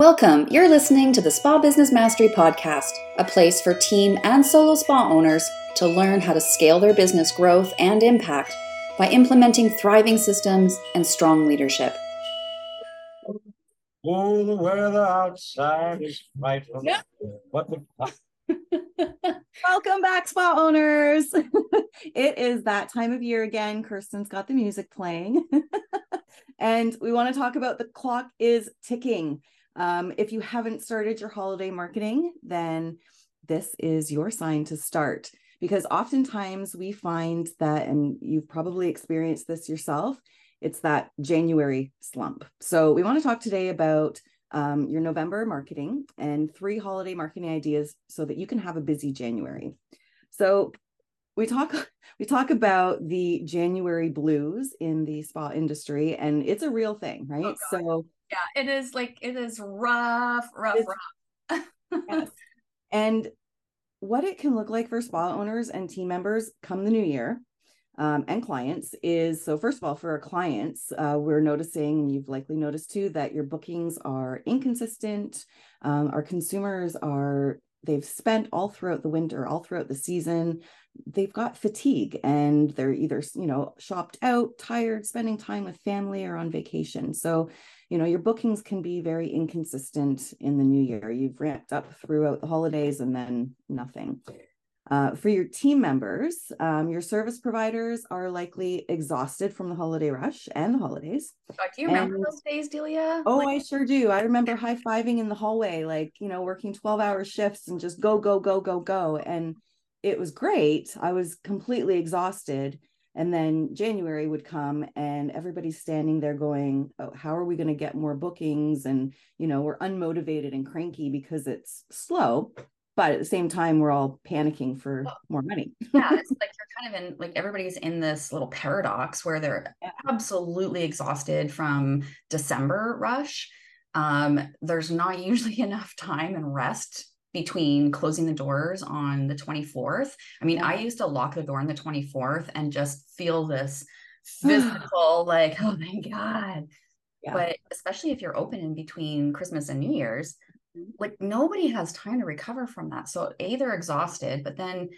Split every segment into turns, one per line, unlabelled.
Welcome. You're listening to the Spa Business Mastery Podcast, a place for team and solo spa owners to learn how to scale their business growth and impact by implementing thriving systems and strong leadership.
Oh, the weather outside is frightful.
Yeah.
What the
Welcome back, spa owners. it is that time of year again. Kirsten's got the music playing. and we want to talk about the clock is ticking. Um, if you haven't started your holiday marketing, then this is your sign to start because oftentimes we find that, and you've probably experienced this yourself, it's that January slump. So we want to talk today about um, your November marketing and three holiday marketing ideas so that you can have a busy January. So we talk we talk about the January blues in the spa industry, and it's a real thing, right?
Oh,
so
yeah, it is like it is rough, rough,
It's-
rough.
yes. and what it can look like for spa owners and team members come the new year um, and clients is so first of all for our clients uh, we're noticing and you've likely noticed too that your bookings are inconsistent um, our consumers are they've spent all throughout the winter all throughout the season they've got fatigue and they're either you know shopped out tired spending time with family or on vacation so you know your bookings can be very inconsistent in the new year. You've ramped up throughout the holidays and then nothing. Uh, for your team members um, your service providers are likely exhausted from the holiday rush and the holidays.
God, do you remember those days, Delia?
oh
Like,
i sure do. I remember high-fiving in the hallway like you know working 12 hour shifts and just go go go go go. And it was great. I was completely exhausted and then January would come and everybody's standing there going, oh, how are we going to get more bookings? And, you know, we're unmotivated and cranky because it's slow. But at the same time, we're all panicking for more money.
yeah, it's like you're kind of in like everybody's in this little paradox where they're absolutely exhausted from December rush. Um, there's not usually enough time and rest between closing the doors on the 24th. I mean, I used to lock the door on the 24th and just feel this physical, like, oh my God.
Yeah.
But especially if you're open in between Christmas and New Year's,
Mhm.
like nobody has time to recover from that. So a they're exhausted, but then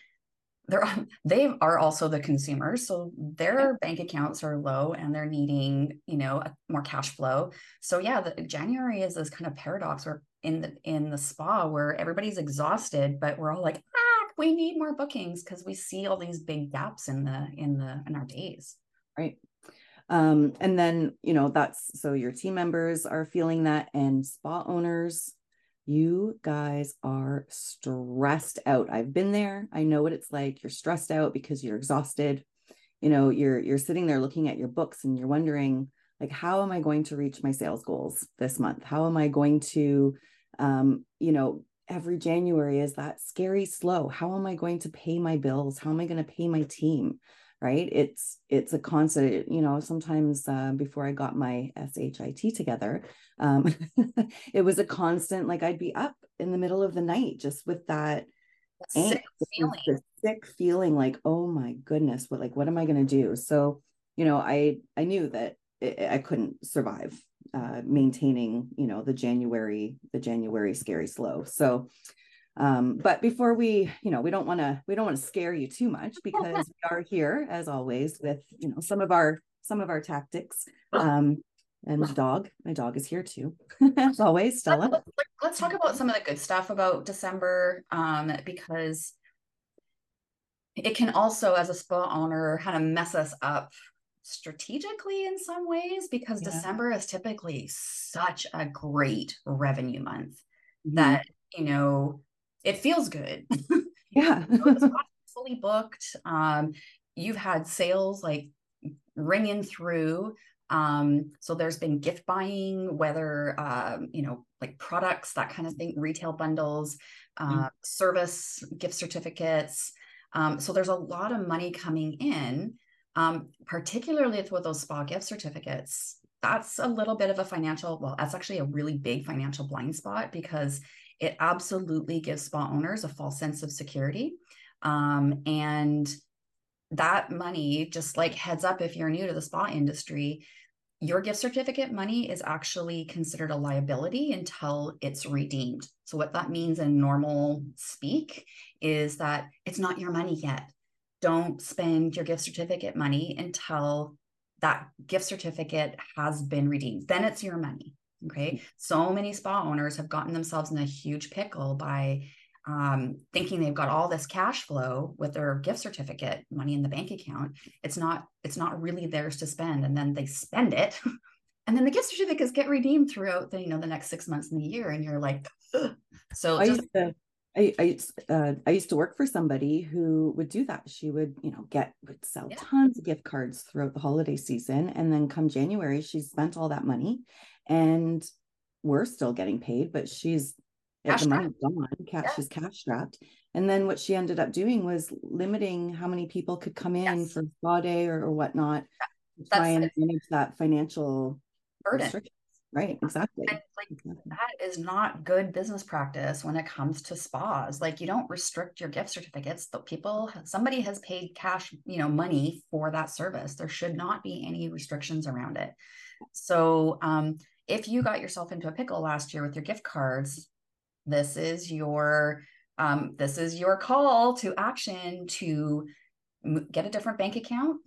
they're they are also the consumers. So their bank accounts are low and they're needing you know more cash flow. So yeah the january is this kind of paradox where in the in the spa where everybody's exhausted but we're all like ah we need more bookings because we see all these big gaps in the in the in our days.
Right. Um and then you know that's so your team members are feeling that and spa owners you guys are stressed out. I've been there. I know what it's like. You're stressed out because you're exhausted. You know you're you're sitting there looking at your books and you're wondering like how am i going to reach my sales goals this month? How am i going to um you know every january is that scary slow. How am i going to pay my bills? How am i going to pay my team right? It's it's a constant you know sometimes uh, before i got my shit together um, it was a constant like i'd be up in the middle of the night just with that angst,
sick feeling.
sick feeling like oh my goodness what like what am i going to do? So you know i i knew that i i couldn't survive uh maintaining you know the january the january scary slow. So um but before we you know we don't want to we don't want to scare you too much because we are here as always with you know some of our some of our tactics um and my dog my dog is here too as always stella
Let's, talk about some of the good stuff about December, um, because it can also, as a spa owner, kind of mess us up strategically in some ways because
Yeah.
December is typically such a great revenue month
Mhm.
that, you know, it feels good.
yeah
You know, the fully booked. Um, you've had sales like ringing through. Um, so there's been gift buying, whether um, you know, like products, that kind of thing, retail bundles, uh, service gift certificates. Um, so there's a lot of money coming in, um, particularly with those spa gift certificates. That's a little bit of a financial, well, that's actually a really big financial blind spot because it absolutely gives spa owners a false sense of security. Um, and that money just like heads up if you're new to the spa industry your gift certificate money is actually considered a liability until it's redeemed. So, what that means in normal speak is that it's not your money yet. Don't spend your gift certificate money until that gift certificate has been redeemed. Then it's your money. Okay. So many spa owners have gotten themselves in a huge pickle by um, thinking they've got all this cash flow with their gift certificate money in the bank account. It's not, it's not really theirs to spend. And then they spend it. and then the gift certificates get redeemed throughout the, you know, the next six months in the year. And you're like, Ugh. so
I
just,
used to, I, I, uh, I used to work for somebody who would do that. She would, you know, get, would sell
Yeah.
tons of gift cards throughout the holiday season. And then come January, she spent all that money and we're still getting paid, but she's, yeah,
Cash
the money's gone, cash,
Yeah.
she's cash strapped. And then what she ended up doing was limiting how many people could come in
Yes.
for spa day or, or whatnot. to Try and
it.
manage that financial
burden.
Right, exactly.
And like
exactly.
that is not good business practice when it comes to spas like you don't restrict your gift certificates the people somebody has paid cash you know money for that service there should not be any restrictions around it so um if you got yourself into a pickle last year with your gift cards this is your um this is your call to action to m- get a different bank account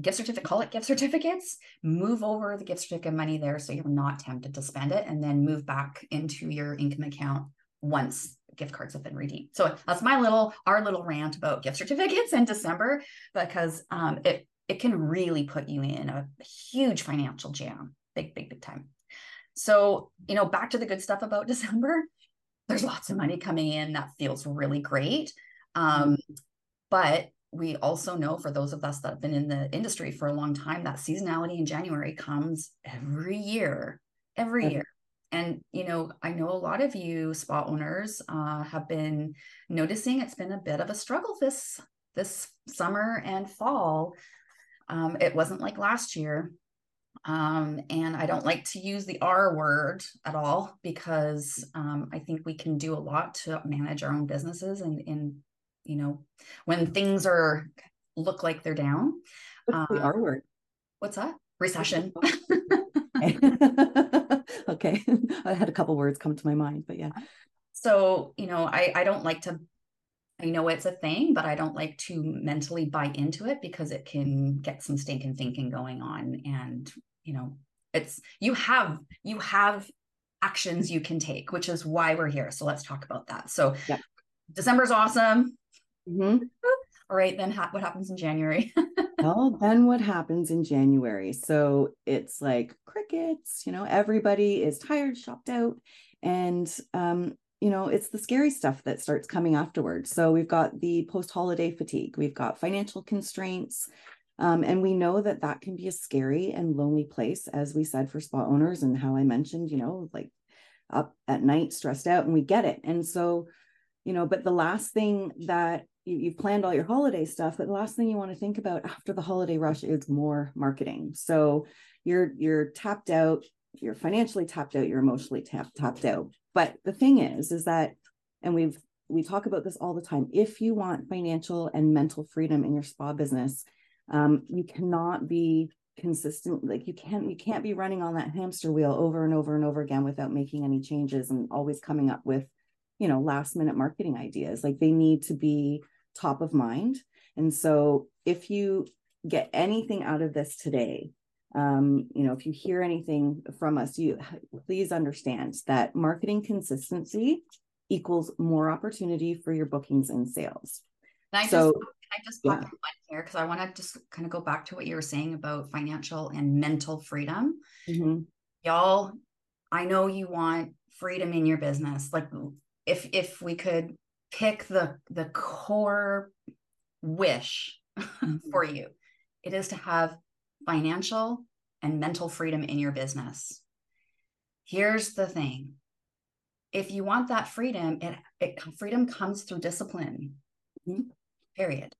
gift certificate call it gift certificates move over the gift certificate money there so you're not tempted to spend it and then move back into your income account once gift cards have been redeemed. So that's my little our little rant about gift certificates in december because um, it it can really put you in a huge financial jam big big big time so you know back to the good stuff about december there's lots of money coming in that feels really great um, but we also know for those of us that have been in the industry for a long time that seasonality in January comes every year, every
Every-
year. And you know, I know a lot of you spa owners uh, have been noticing it's been a bit of a struggle this this summer and fall. Um, it wasn't like last year. Um, and I don't like to use the R word at all because um, I think we can do a lot to manage our own businesses and in you know when things are look like they're down.
What's the
uh,
R word?
What's that? Recession.
okay. I had a couple words come to my mind, but yeah.
so you know I I don't like to. I know it's a thing, but I don't like to mentally buy into it because it can get some stinking thinking going on, and you know it's you have you have actions you can take, which is why we're here. So let's talk about that. So
Yeah.
December's awesome.
Mhm.
All right, then ha- what happens in January?
Well, then what happens in January? So it's like crickets, you know, everybody is tired, shopped out, and um, you know, it's the scary stuff that starts coming afterwards. So we've got the post-holiday fatigue, we've got financial constraints, um, and we know that that can be a scary and lonely place, as we said for spa owners, and how I mentioned, you know, like up at night, stressed out, and we get it. And so, you know, but the last thing that you, you've planned all your holiday stuff, but the last thing you want to think about after the holiday rush is more marketing. So you're you're tapped out, you're financially tapped out, you're emotionally tapped tapped out. But the thing is, is that, and we've we talk about this all the time. If you want financial and mental freedom in your spa business, um, you cannot be consistent like you can't you can't be running on that hamster wheel over and over and over again without making any changes and always coming up with you know last minute marketing ideas. Like they need to be top of mind. And so if you get anything out of this today um you know if you hear anything from us you please understand that marketing consistency equals more opportunity for your bookings and sales. So,
I just pop
yeah.
here because I want to just kind of go back to what you were saying about financial and mental freedom.
Mhm.
Y'all, I know you want freedom in your business. Like if if we could pick the the core wish for you, it is to have financial and mental freedom in your business. Here's the thing. If you want that freedom, it, it freedom comes through discipline.
Mhm.
Period.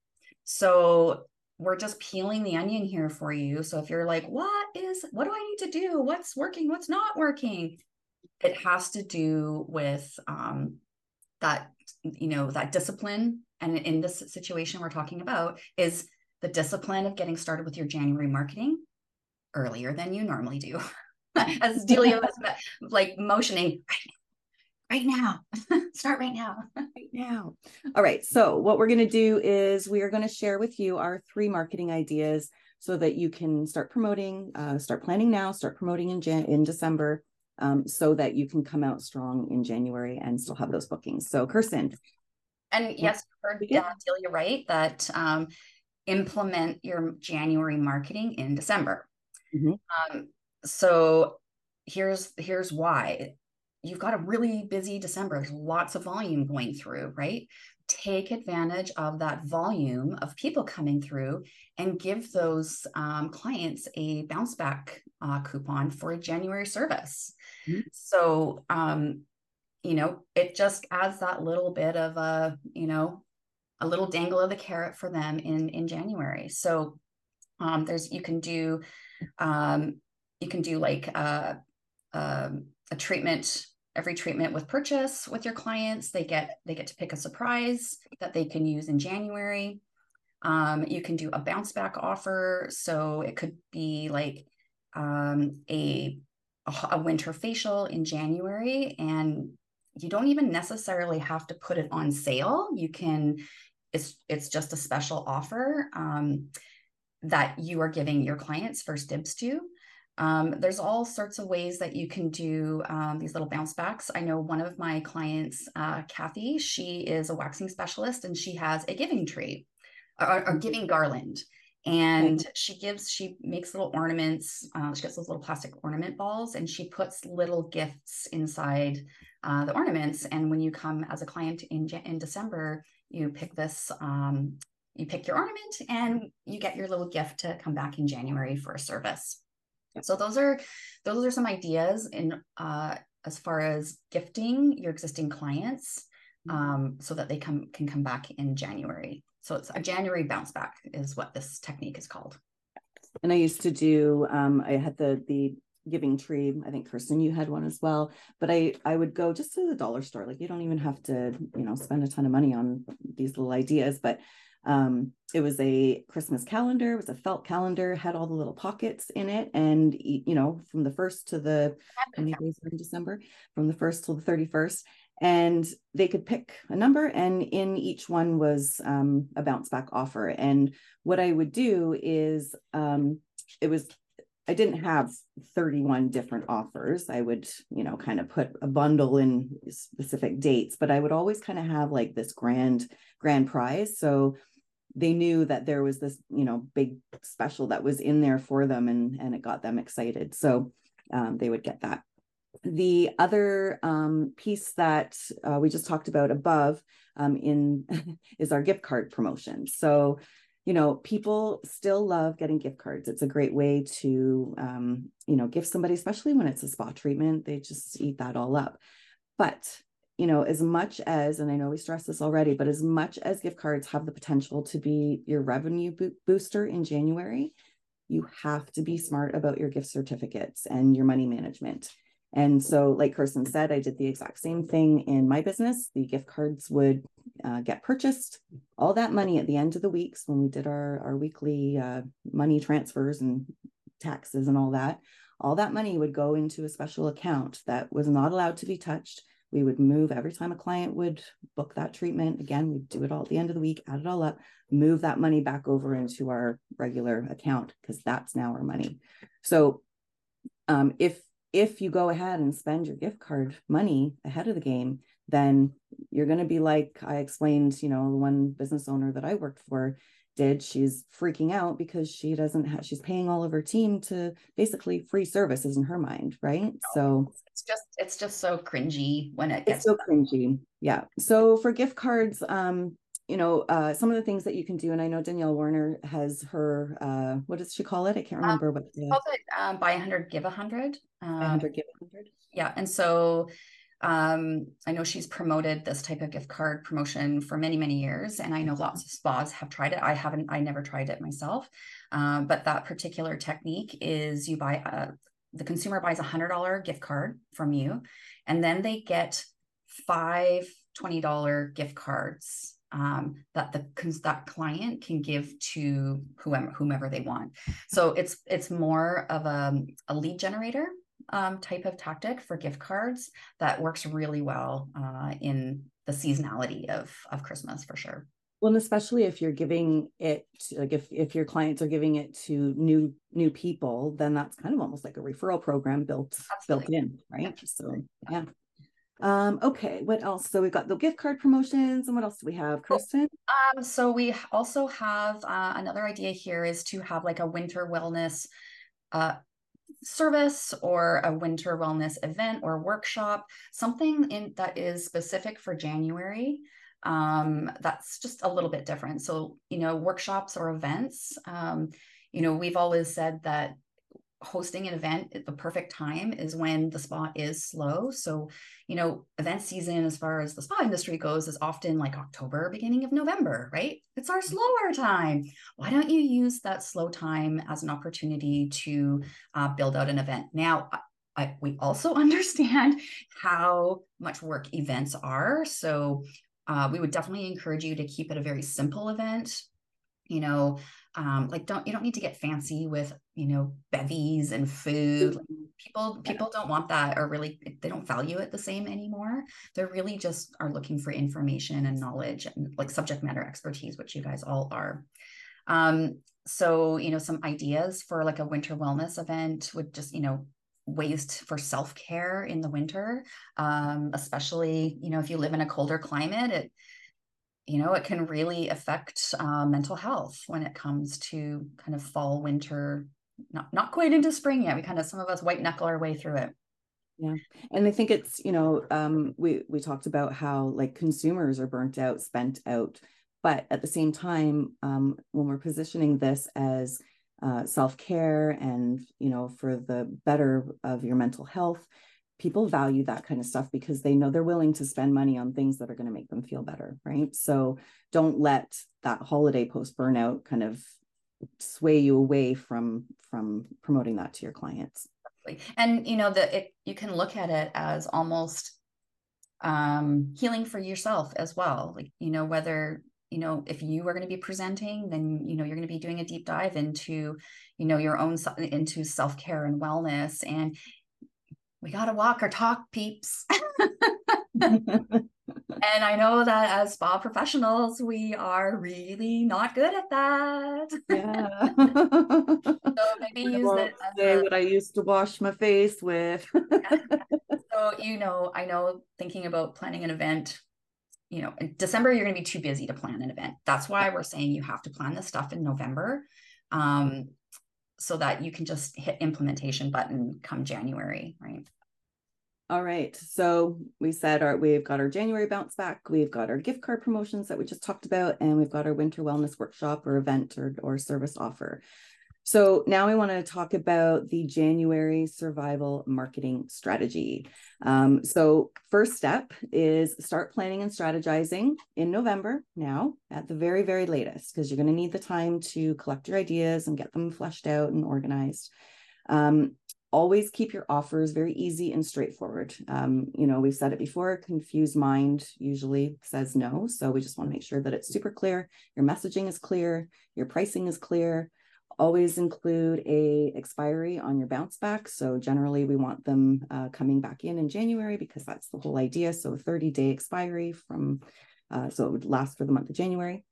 So we're just peeling the onion here for you. So if you're like, what is, what do I need to do? What's working? What's not working? It has to do with um, that, you know, that discipline. And in this situation we're talking about is the discipline of getting started with your January marketing, earlier than you normally do. As Delia was like motioning right now, start right now.
right now. All right. So, what we're going to do is we are going to share with you our three marketing ideas so that you can start promoting, uh, start planning now, start promoting in Jan- in December, um, so that you can come out strong in January and still have those bookings. So, Kirsten.
And yes, you heard uh, Delia right that um, implement your January marketing in December. Mm-hmm. Um, so here's here's why you've got a really busy December. There's lots of volume going through, right? Take advantage of that volume of people coming through and give those um, clients a bounce back uh, coupon for a January service. Mm-hmm. So, um, you know, it just adds that little bit of a, you know, a little dangle of the carrot for them in in January. So, um, there's you can do, um, you can do like a, uh, a, um, a treatment every treatment with purchase with your clients. They get they get to pick a surprise that they can use in january. Um, you can do a bounce back offer. So it could be like um, a a winter facial in january and you don't even necessarily have to put it on sale. You can it's it's just a special offer um, that you are giving your clients first dibs to um, there's all sorts of ways that you can do um, these little bounce backs. I know one of my clients, uh, Kathy, she is a waxing specialist and she has a giving tree or, a giving garland. And mm-hmm. she gives, she makes little ornaments. Uh, she gets those little plastic ornament balls and she puts little gifts inside uh, the ornaments. And when you come as a client in, in December, you pick this um, you pick your ornament and you get your little gift to come back in January for a service. So those are those are some ideas in uh, as far as gifting your existing clients mm-hmm. um, so that they come can come back in January. So it's a January bounce back is what this technique is called.
And I used to do um, I had the the giving tree i think kirsten you had one as well but i i would go just to the dollar store like you don't even have to you know spend a ton of money on these little ideas but um, it was a Christmas calendar, it was a felt calendar, had all the little pockets in it. And, you know, from the first to the, many days in December? From the first till the 31st. And they could pick a number, and in each one was um, a bounce back offer. And what I would do is, um, it was I didn't have 31 different offers. I would, you know, kind of put a bundle in specific dates, but I would always kind of have like this grand, grand prize. So they knew that there was this you know big special that was in there for them and and it got them excited. So um, they would get that. The other um, piece that uh, we just talked about above um, in is our gift card promotion. So you know people still love getting gift cards. It's a great way to um, you know give somebody especially when it's a spa treatment. They just eat that all up. But you know, as much as, and I know we stressed this already, but as much as gift cards have the potential to be your revenue bo- booster in January, you have to be smart about your gift certificates and your money management. And so, like Kirsten said, I did the exact same thing in my business. The gift cards would uh, get purchased. All that money at the end of the weeks when we did our, our weekly uh, money transfers and taxes and all that, all that money would go into a special account that was not allowed to be touched we would move every time a client would book that treatment. Again we'd do it all at the end of the week add it all up move that money back over into our regular account because that's now our money. So um, if if you go ahead and spend your gift card money ahead of the game then you're going to be like i explained you know the one business owner that i worked for did she's freaking out because she doesn't have she's paying all of her team to basically free services in her mind right? So
it's just it's just so cringy when it
gets it's so cringy. Yeah. So for gift cards um you know uh some of the things that you can do and i know danielle warner has her uh what does she call it? I can't um, remember um, what
the, it um, buy 100 give 100
um, 100 give 100
yeah and so um, I know she's promoted this type of gift card promotion for many, many years, and I know lots of spas have tried it. I haven't, I never tried it myself, um, but that particular technique is you buy a, the consumer buys a hundred dollar gift card from you, and then they get five $20 gift cards um, that the that client can give to whoever whomever they want. So it's it's more of a, a lead generator um, type of tactic for gift cards that works really well uh, in the seasonality of of Christmas for sure.
Well, and especially if you're giving it like if if your clients are giving it to new new people, then that's kind of almost like a referral program built Absolutely. built in, right? So yeah. Um, okay, what else? So we've got the gift card promotions, and what else do we have, Kirsten?
Um, so we also have uh, another idea here is to have like a winter wellness uh, service or a winter wellness event or workshop, something in that is specific for January. Um, that's just a little bit different. So, you know, workshops or events, um, you know, we've always said that hosting an event at the perfect time is when the spa is slow. So, you know, event season as far as the spa industry goes is often like October, beginning of November, right? It's our slower time. Why don't you use that slow time as an opportunity to uh, build out an event? Now, I, we also understand how much work events are. So, uh, we would definitely encourage you to keep it a very simple event. You know, um, like don't you don't need to get fancy with you know bevies and food. Like people people don't want that or really they don't value it the same anymore. They're really just are looking for information and knowledge and like subject matter expertise which you guys all are. Um so you know some ideas for like a winter wellness event would just you know ways for self-care in the winter. Um especially you know if you live in a colder climate it you know, it can really affect uh, mental health when it comes to kind of fall, winter, not not quite into spring yet. We kind of some of us white knuckle our way through it.
Yeah, and I think it's you know um, we we talked about how like consumers are burnt out, spent out, but at the same time, um, when we're positioning this as uh, self care and you know for the better of your mental health, people value that kind of stuff because they know they're willing to spend money on things that are going to make them feel better right? So don't let that holiday post burnout kind of sway you away from from promoting that to your clients.
And you know that it you can look at it as almost um healing for yourself as well like you know whether you know if you are going to be presenting then you know you're going to be doing a deep dive into you know your own into self-care and wellness and we got to walk our talk, peeps. and I know that as spa professionals, we are really not good at that.
Yeah. so maybe use it as say a, what I used to wash my face with.
so, you know, I know thinking about planning an event, you know, in December, you're going to be too busy to plan an event. That's why we're saying you have to plan this stuff in November. Um, so that you can just hit implementation button come January, right?
All right. So we said our we've got our January bounce back, we've got our gift card promotions that we just talked about, and we've got our winter wellness workshop or event or, or service offer. So now we want to talk about the January survival marketing strategy. Um, so first step is start planning and strategizing in November now at the very, very latest, because you're going to need the time to collect your ideas and get them fleshed out and organized. Um, always keep your offers very easy and straightforward. Um, you know, we've said it before, confused mind usually says no. So we just want to make sure that it's super clear. Your messaging is clear, your pricing is clear, always include a expiry on your bounce back so generally we want them uh, coming back in in january because that's the whole idea so 30 day expiry from uh, so it would last for the month of january.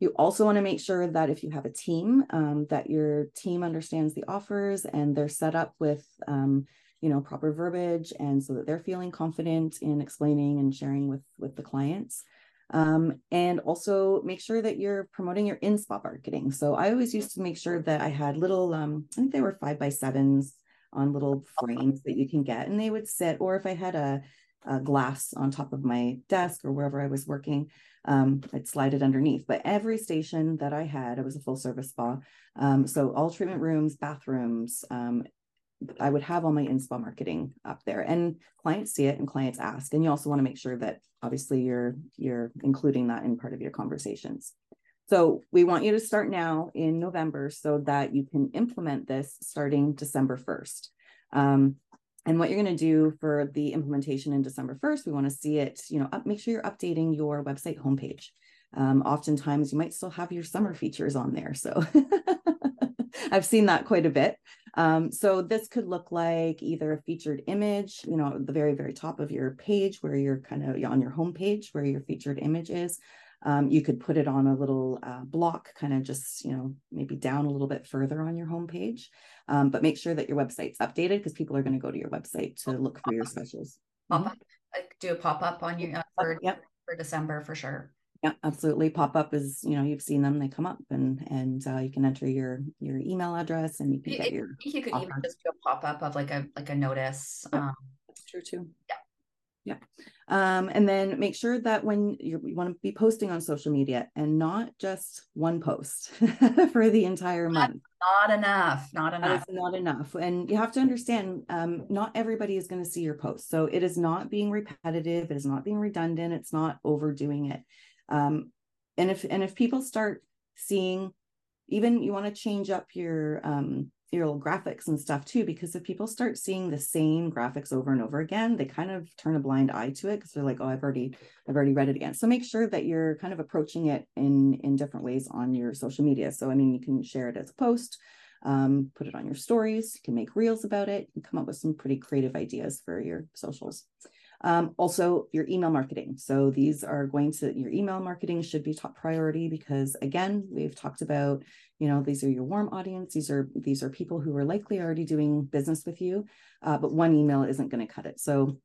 You also want to make sure that if you have a team um, that your team understands the offers and they're set up with um, you know proper verbiage and so that they're feeling confident in explaining and sharing with with the clients um, and also make sure that you're promoting your in-spa marketing. So I always used to make sure that I had little, um, I think they were five by sevens on little frames that you can get, and they would sit. Or if I had a, a glass on top of my desk or wherever I was working, um, I'd slide it underneath. But every station that I had, it was a full service spa. Um, so all treatment rooms, bathrooms, um, I would have all my in-spa marketing up there and clients see it and clients ask. And you also want to make sure that obviously you're you're including that in part of your conversations. So we want you to start now in November so that you can implement this starting December 1st. Um, and what you're going to do for the implementation in December 1st, we want to see it, you know, up, make sure you're updating your website homepage. Um, oftentimes you might still have your summer features on there. So I've seen that quite a bit. Um, so this could look like either a featured image, you know, at the very, very top of your page where you're kind of on your homepage where your featured image is. Um, you could put it on a little uh, block, kind of just, you know, maybe down a little bit further on your homepage. Um, but make sure that your website's updated because people are going to go to your website to look for your specials.
Pop up, like do a pop up on your uh, for,
Yep.
for December for sure.
Yeah, absolutely. Pop up is, you know, you've seen them, they come up and and uh, you can enter your your email address and you can get your
you could even just do a pop up of like a like a notice.
Yep.
Um,
That's true too.
Yeah.
Yeah. Um, and then make sure that when you're, you want to be posting on social media and not just one post for the entire month.
not enough, not enough.
not enough. And you have to understand, um, not everybody is going to see your post. So it is not being repetitive, it is not being redundant, it's not overdoing it. Um, and if and if people start seeing, even you want to change up your um your little graphics and stuff too, because if people start seeing the same graphics over and over again, they kind of turn a blind eye to it because they're like, oh, I've already I've already read it again. So make sure that you're kind of approaching it in in different ways on your social media. So I mean, you can share it as a post, um, put it on your stories, you can make reels about it, and come up with some pretty creative ideas for your socials. Um, also, your email marketing. So these are going to your email marketing should be top priority because again, we've talked about, you know, these are your warm audience. These are these are people who are likely already doing business with you, uh, but one email isn't going to cut it. So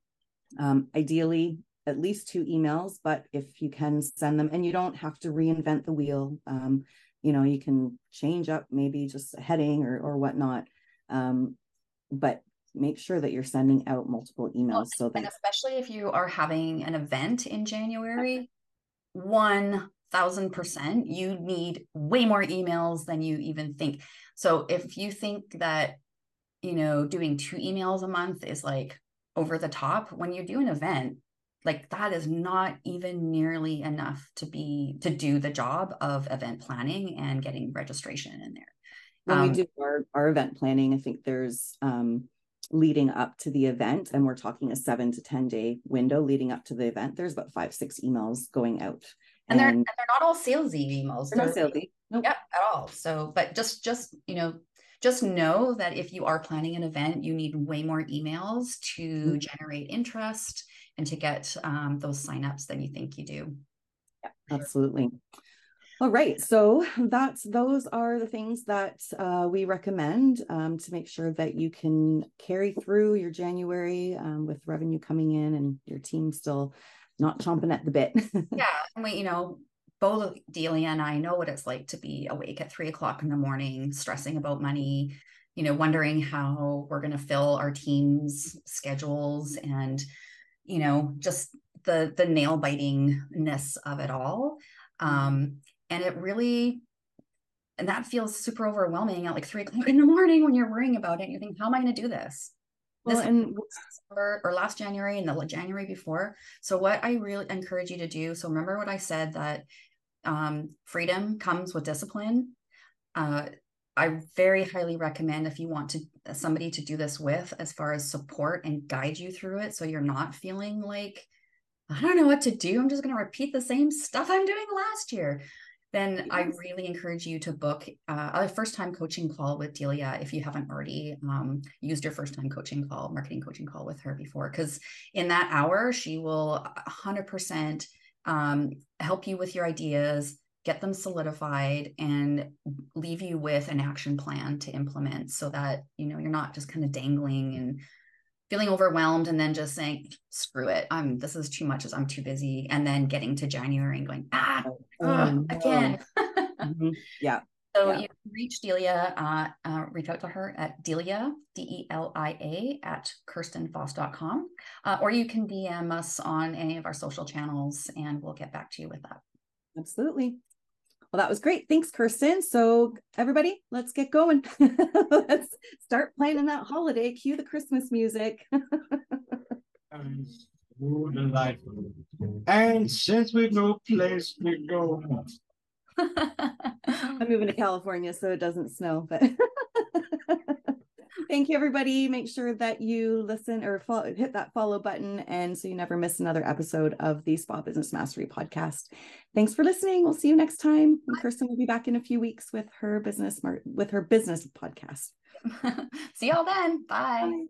um, ideally, at least two emails, but if you can send them and you don't have to reinvent the wheel, um, you know, you can change up maybe just a heading or, or whatnot. Um, but make sure that you're sending out multiple emails so
And
that
especially if you are having an event in January, one thousand percent, you need way more emails than you even think. So if you think that, you know, doing two emails a month is like over the top, when you do an event, like that is not even nearly enough to be to do the job of event planning and getting registration in there.
when
Um,
we do our, our event planning, I think there's um leading up to the event, and we're talking a seven to 10 day window leading up to the event. There's about five, six emails going out.
and they're and they're not all salesy emails.
they're
They're-
salesy. Nope.
At all. So, but just just you know, just know that if you are planning an event, you need way more emails to
Mhm.
generate interest and to get um, those signups than you think you do.
Absolutely. All right, so that's those are the things that uh, we recommend um, to make sure that you can carry through your January um, with revenue coming in and your team still not chomping at the bit.
Yeah, and we, you know, both Delia and I know what it's like to be awake at three o'clock in the morning, stressing about money, you know, wondering how we're going to fill our team's schedules and, you know, just the the nail bitingness of it all. Um, and it really and that feels super overwhelming at like three o'clock in the morning when you're worrying about it. You think, how am I going to do this?
well,
This
and
December or last January and the January before. So what I really encourage you to do. So remember what I said that um, freedom comes with discipline. Uh, I very highly recommend if you want to somebody to do this with, as far as support and guide you through it, so you're not feeling like I don't know what to do. I'm just going to repeat the same stuff I'm doing last year. Then I really encourage you to book uh, a first time coaching call with Delia if you haven't already um, used your first time coaching call, marketing coaching call with her before. Because in that hour, she will 100% um, help you with your ideas, get them solidified, and leave you with an action plan to implement so that you know you're not just kind of dangling and feeling overwhelmed and then just saying screw it. I'm this is too much. I'm too busy. And then getting to january and going ah
Oh,
again.
Mhm. yeah,
so
Yeah.
you can reach delia uh, uh, reach out to her at delia d-e-l-i-a at kirstenfoss.com uh, or you can dm us on any of our social channels and we'll get back to you with that.
Absolutely. Well, that was great. Thanks, Kirsten. So, everybody, let's get going. let's start planning that holiday. Cue the Christmas music.
And so delightful. And since we no place we go,
I'm moving to California, so it doesn't snow, but Thank you, everybody. Make sure that you listen or follow, hit that follow button, and so you never miss another episode of the Spa Business Mastery podcast. Thanks for listening. We'll see you next time. And Kirsten will be back in a few weeks with her business with her business podcast.
see y'all then. Bye. Bye.